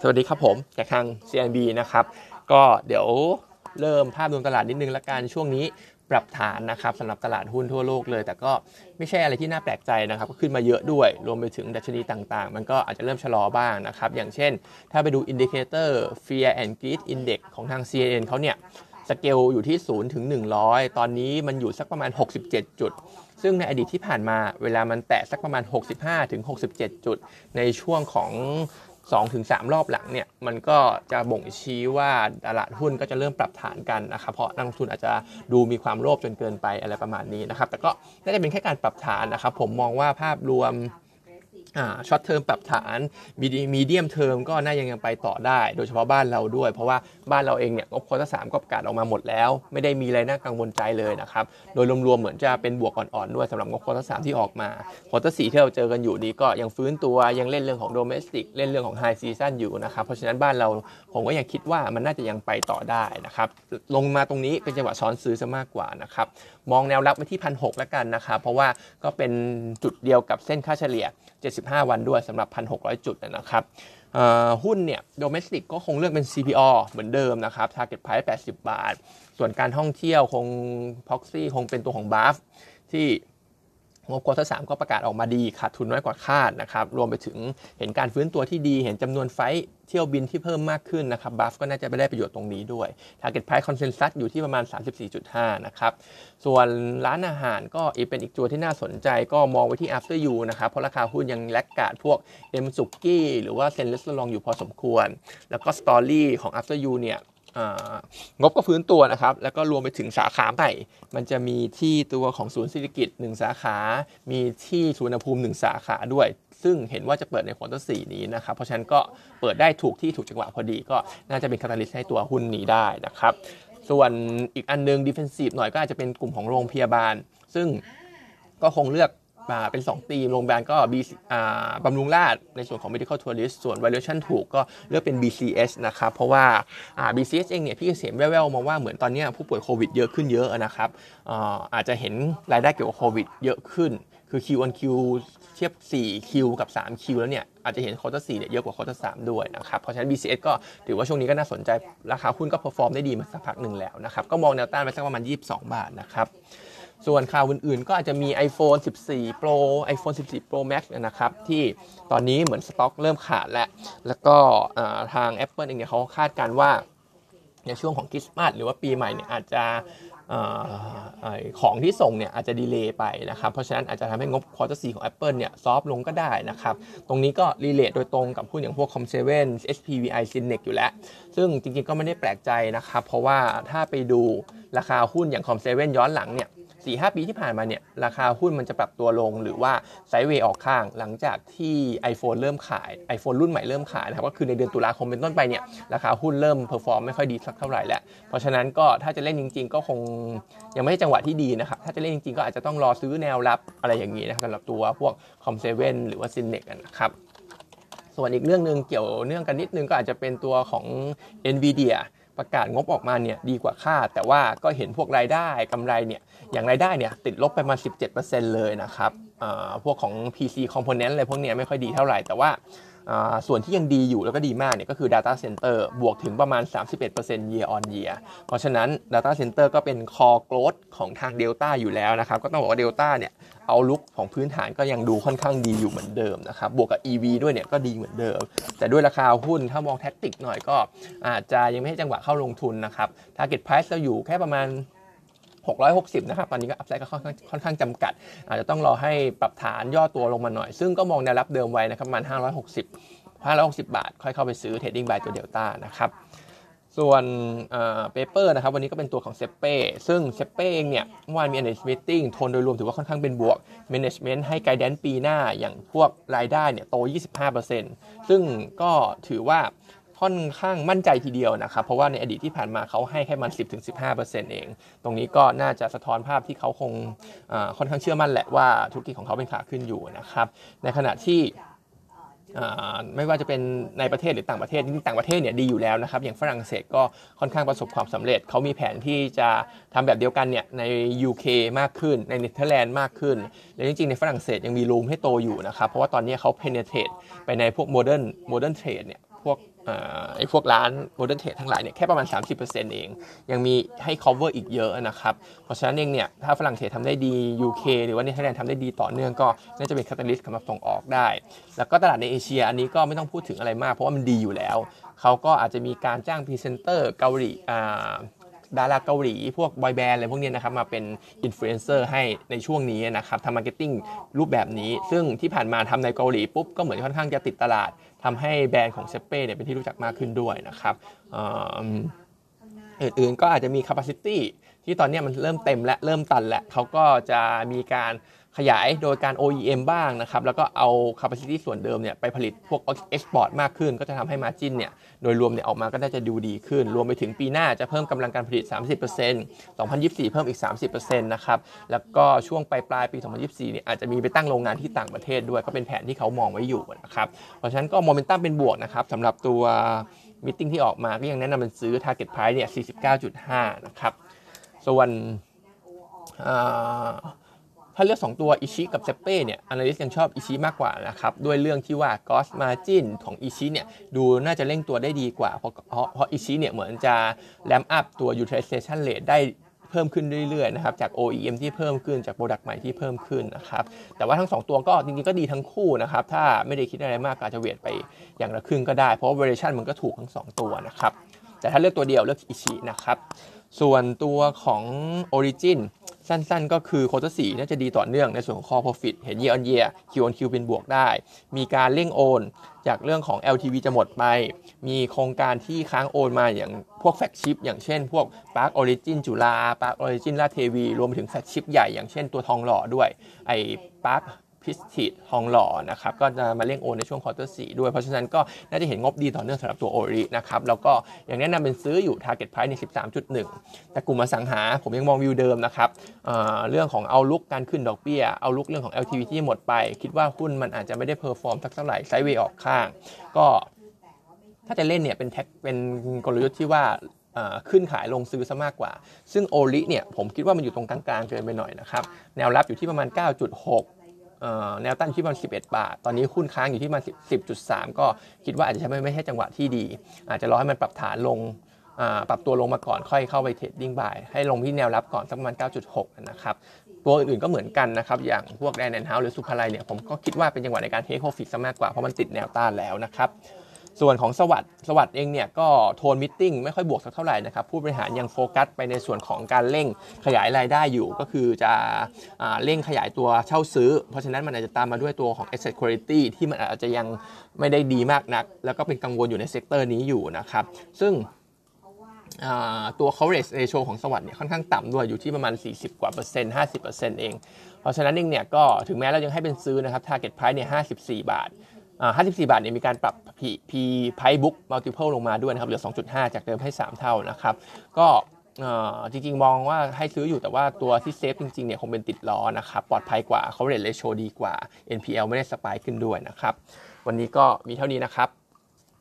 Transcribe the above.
สวัสดีครับผมจากทาง CNB นะครับ ก็เดี๋ยวเริ่มภาพรวมตลาดนิดนึงละกันช่วงนี้ปรับฐานนะครับสำหรับตลาดหุ้นทั่วโลกเลย แต่ก็ไม่ใช่อะไรที่น่าแปลกใจนะครับ ก็ขึ้นมาเยอะด้วย รวมไปถึงดัชนีต่างๆ มันก็อาจจะเริ่มชะลอบ้างนะครับ อย่างเช่น ถ้าไปดู indicator Fear and Greed Index ของทาง CNN เขาเนี่ยสเกลอยู่ที่0ถึง100 ตอนนี้มันอยู่สักประมาณ 67 จุด ซึ่งในอดีตที่ผ่านมาเวลามันแตะสักประมาณ 65ถึง67 จุด ในช่วงของ 2-3ถึงรอบหลังเนี่ยมันก็จะบ่งชี้ว่าตลาดหุ้นก็จะเริ่มปรับฐานกันนะครับเพราะนักลงทุนอาจจะดูมีความโลภจนเกินไปอะไรประมาณนี้นะครับแต่ก็น่าจะเป็นแค่การปรับฐานนะครับผมมองว่าภาพรวม short term ปรับฐาน medium term ก็น่ายังยังไปต่อได้ โดยเฉพาะบ้านเราด้วย เพราะว่าบ้านเราเองเนี่ยงบ quarter สามก็ประกาศออกมาหมดแล้ว ไม่ได้มีอะไรน่ากังวลใจเลยนะครับ โดยรวมๆเหมือนจะเป็นบวกอ่อนๆด้วยสำหรับงบ quarter สามที่ออกมา quarter สี่ที่เราเจอกันอยู่นี้ก็ยังฟื้นตัวยังเล่นเรื่องของ domestic เล่นเรื่องของ high season อยู่นะครับเพราะฉะนั้นบ้านเราผมก็ยังคิดว่ามันน่าจะยังไปต่อได้นะครับลงมาตรงนี้เป็นจังหวะช้อนซื้อซะมากกว่านะครับมองแนวรับไว้ที่พันหกแล้วกันนะครับเพราะว่าก็เป็นจุดเดียวกับเส้นค่าเฉลี่ย75วันด้วยสำหรับ 1,600 จุดนะครับหุ้นเนี่ย domestic ก็คงเลือกเป็น CPALL เหมือนเดิมนะครับ Target Price 80 บาท ส่วนการท่องเที่ยวคง Proxy คงเป็นตัวของ BAFS ที่ งบ quarter สามก็ประกาศออกมาดีขาดทุนน้อยกว่าคาดนะครับ รวมไปถึงเห็นการฟื้นตัวที่ดี เห็นจำนวนไฟเที่ยวบินที่เพิ่มมากขึ้นนะครับ BAFS ก็น่าจะไปได้ประโยชน์ตรงนี้ด้วย Target Price Consensus อยู่ที่ประมาณ 34.5 นะครับ ส่วนร้านอาหารก็อีกเป็นอีกตัวที่น่าสนใจก็มองไว้ที่ After You นะครับ เพราะราคาหุ้นยัง laggard พวกเอ็มสุกี้หรือว่า Zen Restaurant อยู่พอสมควร แล้วก็ story ของ After You เนี่ย งบก็ฟื้นตัวนะครับ แล้วก็รวมไปถึงสาขาใหม่ มันจะมีที่ตัวของศูนย์สิริกิติ์1สาขา มีที่สุวรรณภูมิ 1 สาขาด้วย ซึ่งเห็นว่าจะเปิดใน quarter สี่นี้นะครับ เพราะฉะนั้นก็เปิดได้ถูกที่ถูกจังหวะพอดี ก็น่าจะเป็น catalyst ให้ตัวหุ้นนี้ได้นะครับ ส่วนอีกอันนึง defensive หน่อยก็อาจจะเป็นกลุ่มของโรงพยาบาล ซึ่งก็คงเลือก เป็น2ตีมโรงพยาบาลก็บีบำรุงราษฎร์ในส่วนของ medical tourist ส่วน valuation ถูกก็เลือกเป็น BCH นะครับ เพราะว่า BCH เองเนี่ยพี่เสียมแว่วๆมาว่าเหมือนตอนนี้ผู้ป่วยโควิดเยอะขึ้นเยอะนะครับอาจจะเห็นรายได้เกี่ยวกับโควิดเยอะขึ้น คือ Q on Q เทียบ 4 Q กับ 3 Q แล้วเนี่ยอาจจะเห็น quarter 4เนี่ยเยอะกว่า quarter 3ด้วยนะครับ เพราะฉะนั้น BCH ก็ถือว่าช่วงนี้ก็น่าสนใจราคาหุ้นก็ perform ได้ดีมาสักพักหนึ่งแล้วนะครับ ก็มองแนวต้านไปสักประมาณ 22 บาทนะครับ ส่วนข่าวอื่นๆ ก็อาจจะมี iPhone 14 Pro iPhone 14 Pro Max นะครับ ที่ตอนนี้เหมือนสต็อกเริ่มขาดแล้ว แล้วก็ทาง Apple เองเนี่ยเขาคาดการว่า ในช่วงของคริสต์มาสหรือว่าปีใหม่เนี่ยอาจจะของที่ส่งเนี่ยอาจจะ delay ไปนะครับ เพราะฉะนั้นอาจจะทำให้งบ quarter สี่ของ Apple เนี่ย soft ลงก็ได้นะครับ ตรงนี้ก็ relate โดยตรงกับหุ้นอย่างพวก Com7 SPVI Synex อยู่แล้ว ซึ่งจริงๆก็ไม่ได้แปลกใจนะครับ เพราะว่าถ้าไปดูราคาหุ้นอย่าง Com7 ย้อนหลังเนี่ย สี่ห้าปีที่ผ่านมาเนี่ยราคาหุ้นมันจะปรับตัวลงหรือว่า sideway ออกข้างหลังจากที่ iPhone เริ่มขาย iPhone รุ่นใหม่เริ่มขายนะครับก็คือในเดือนตุลาคมเป็นต้นไปเนี่ยราคาหุ้นเริ่ม perform ไม่ค่อยดีสักเท่าไหร่แล้วเพราะฉะนั้นก็ถ้าจะเล่นจริง ๆ ก็คงยังไม่ใช่จังหวะที่ดีนะครับถ้าจะเล่นจริงๆก็อาจจะต้องรอซื้อแนวรับอะไรอย่างนี้นะครับสำหรับตัวพวก Com7หรือว่า Synex นะครับส่วนอีกเรื่องหนึ่งเกี่ยวเนื่องกันนิดนึงก็อาจจะเป็นตัวของ NVIDIA ประกาศงบออกมาเนี่ยดีกว่าคาดแต่ว่าก็เห็นพวกรายได้กำไรเนี่ยอย่างรายได้เนี่ยติดลบไปมา 17%เลยนะครับพวกของ PC component อะไรพวกเนี้ยไม่ค่อยดีเท่าไหร่แต่ว่า ส่วนที่ยังดีอยู่แล้วก็ดีมากเนี่ยก็คือ Data Center บวกถึงประมาณ 31% year on year เพราะฉะนั้น Data Center ก็เป็น core growth ของทาง Delta อยู่แล้วนะครับ ก็ต้องบอกว่า Delta เนี่ยoutlook ของพื้นฐานก็ยังดูค่อนข้างดีอยู่เหมือนเดิมนะครับ บวกกับ EV ด้วยเนี่ยก็ดีเหมือนเดิม แต่ด้วยราคาหุ้นถ้ามอง tactic หน่อยก็อาจจะยังไม่ให้จังหวะเข้าลงทุนนะครับ Target Price เราอยู่แค่ประมาณ 660 นะครับ ตอนนี้ก็ upside ก็ค่อนข้างค่อนข้างจำกัด อาจจะต้องรอให้ปรับฐานย่อตัวลงมาหน่อย ซึ่งก็มองแนวรับเดิมไว้นะครับประมาณ 560 560 บาท ค่อยเข้าไปซื้อ trading buy ตัวเดลต้านะครับ ส่วน paper นะครับ วันนี้ก็เป็นตัวของ Sappeซึ่งเซเป้เองเนี่ยเมื่อวานมี analyst meeting โทนโดยรวมถือว่าค่อนข้างเป็นบวก management ให้ไกด์แดนปีหน้าอย่างพวกรายได้เนี่ยโต 25%ซึ่งก็ถือว่า ค่อนข้างมั่นใจทีเดียวนะครับ เพราะว่าในอดีตที่ผ่านมาเขาให้แค่มัน 10-15%เอง ตรงนี้ก็น่าจะสะท้อนภาพที่เขาคงค่อนข้างเชื่อมั่นแหละว่าธุรกิจของเขาเป็นขาขึ้นอยู่นะครับ ในขณะที่ไม่ว่าจะเป็นในประเทศหรือต่างประเทศที่ต่างประเทศเนี่ยดีอยู่แล้วนะครับ อย่างฝรั่งเศสก็ค่อนข้างประสบความสำเร็จ เขามีแผนที่จะทำแบบเดียวกันเนี่ยใน UK มากขึ้นในเนเธอร์แลนด์มากขึ้น และจริงๆ ในฝรั่งเศสยังมี room ให้โตอยู่นะครับ เพราะว่าตอนนี้เขา penetrate ไปในพวก modern modern trade เนี่ยพวก ไอ้พวกร้าน modern trade ทั้งหลายเนี่ยแค่ประมาณ 30%เอง ยังมีให้ cover อีกเยอะนะครับ เพราะฉะนั้นเองเนี่ยถ้าฝรั่งเศสทำได้ดี UK หรือว่าเนเธอร์แลนด์ทำได้ดีต่อเนื่องก็น่าจะเป็น catalyst สำหรับส่งออกได้ แล้วก็ตลาดในเอเชียอันนี้ก็ไม่ต้องพูดถึงอะไรมาก เพราะว่ามันดีอยู่แล้ว เขาก็อาจจะมีการจ้างพรีเซนเตอร์เกาหลีอ่า ดาราเกาหลี พวก boy band อะไรพวกนี้นะครับมาเป็นอินฟลูเอนเซอร์ให้ในช่วงนี้นะครับทำ marketing รูปแบบนี้ ซึ่งที่ผ่านมาทำในเกาหลีปุ๊บก็เหมือนค่อนข้างจะติดตลาดทำให้แบรนด์ของ Sappe เนี่ยเป็นที่รู้จักมากขึ้นด้วยนะครับอื่นๆก็อาจจะมี capacity ที่ตอนนี้มันเริ่มเต็มและเริ่มตันและเขาก็จะมีการ ขยายโดยการ OEM บ้างนะครับแล้วก็เอา capacity ส่วนเดิมเนี่ยไปผลิตพวก export มากขึ้น ก็จะทำให้ margin เนี่ยโดยรวมเนี่ยออกมาก็น่าจะดูดีขึ้น รวมไปถึงปีหน้าจะเพิ่มกำลังการผลิต 30% 2024 เพิ่มอีก 30%นะครับแล้วก็ช่วงปลายปลายปี 2024 เนี่ยอาจจะมีไปตั้งโรงงานที่ต่างประเทศด้วย ก็เป็นแผนที่เขามองไว้อยู่นะครับเพราะฉะนั้นก็โมเมนตัมเป็นบวกนะครับสำหรับตัวมิ팅ที่ออกมาก็ยังแนะนำเป็นซื้อ target price เนี่ย49.5นะครับส่วน ถ้าเลือก 2 ตัวอิชิกับเซเป้เนี่ย analyst ยังชอบอิชิมากกว่านะครับด้วยเรื่องที่ว่า gross margin ของอิชิเนี่ยดูน่าจะเร่งตัวได้ดีกว่า เพราะเพราะอิชิเนี่ยเหมือนจะ ramp up ตัว utilization rate ได้เพิ่มขึ้นเรื่อยๆนะครับจาก OEM ที่เพิ่มขึ้นจาก product ใหม่ที่เพิ่มขึ้นนะครับแต่ว่าทั้ง 2 ตัวก็จริงๆก็ดีทั้งคู่นะครับถ้าไม่ได้คิดอะไรมากอาจจะ weight ไปอย่างละครึ่งก็ได้เพราะว่า valuation มันก็ถูกทั้ง 2 ตัวนะครับแต่ถ้าเลือกตัวเดียวเลือกอิชินะครับ ส่วนตัวของ Origin สั้นๆ ก็คือ quarter สี่น่าจะดีต่อเนื่องในส่วนของ core profit เห็น year on year Q on Q เป็นบวกได้ มีการเร่งโอน จากเรื่องของ LTV จะหมดไป มีโครงการที่ค้างโอนมาอย่างพวก flagship อย่างเช่นพวก Park Origin จุฬา Park Origin ราชเทวี รวมไปถึง flagship ใหญ่อย่างเช่นตัวทองหล่อด้วย ไอ้ Park Prestige ทองหล่อนะครับก็จะมาเร่งโอนในช่วง quarter สี่ด้วย เพราะฉะนั้นก็น่าจะเห็นงบดีต่อเนื่องสำหรับตัวโอรินะครับแล้วก็อย่างแนะนำเป็นซื้ออยู่ Target Price ใน 13.1 แต่กลุ่มอสังหาผมยังมองวิวเดิมนะครับเรื่องของ outlook การขึ้นดอกเบี้ย outlook เรื่องของ LTV ที่หมดไป คิดว่าหุ้นมันอาจจะไม่ได้ perform สักเท่าไหร่ sideway ออกข้าง ก็ถ้าจะเล่นเนี่ยเป็นแท็กเป็นกลยุทธ์ที่ว่าขึ้นขายลงซื้อซะมากกว่า ซึ่งโอริเนี่ยผมคิดว่ามันอยู่ตรงกลางๆเกินไปหน่อยนะครับ แนวรับอยู่ที่ประมาณ 9.6 แนวต้านที่ประมาณ11 บาท ตอนนี้หุ้นค้างอยู่ที่ประมาณ10.3 ก็คิดว่าอาจจะไม่ไม่ใช่จังหวะที่ดี อาจจะรอให้มันปรับฐานลงปรับตัวลงมาก่อนค่อยเข้าไป trading buy ให้ลงที่แนวรับก่อนสักประมาณ 9.6 นะครับ ตัวอื่นๆก็เหมือนกันนะครับ อย่างพวกแลนด์แอนด์เฮ้าส์หรือศุภาลัยเนี่ยผมก็คิดว่าเป็นจังหวะในการ take profit ซะมากกว่าเพราะมันติดแนวต้านแล้วนะครับ ส่วนของ SAWAD SAWAD เองเนี่ยก็ tone meeting ไม่ค่อยบวกสักเท่าไหร่นะครับผู้บริหารยังโฟกัสไปในส่วนของการเร่งขยายรายได้อยู่ ก็คือจะเร่งขยายตัวเช่าซื้อ เพราะฉะนั้นมันอาจจะตามมาด้วยตัวของ asset quality ที่มันอาจจะยังไม่ได้ดีมากนัก แล้วก็เป็นกังวลอยู่ใน sector นี้อยู่นะครับซึ่งตัว coverage ratio ของ SAWAD เนี่ยค่อนข้างต่ำด้วยอยู่ที่ประมาณ 40 กว่าเปอร์เซ็นต์50เปอร์เซ็นต์เอง เพราะฉะนั้นเองเนี่ยก็ถึงแม้เรายังให้เป็นซื้อนะครับ target price เนี่ย54 บาท 54 บาทเนี่ยมีการปรับ P Price Book Multiple ลงมาด้วยนะครับ เหลือ 2.5 จากเดิมให้ 3 เท่านะครับ ก็จริงๆ มองว่าให้ซื้ออยู่แต่ว่าตัวที่เซฟจริงๆ เนี่ยคงเป็นติดล้อนะครับ ปลอดภัยกว่าเขาเรทเลโชดีกว่า NPL ไม่ได้สปายขึ้นด้วยนะครับ วันนี้ก็มีเท่านี้นะครับ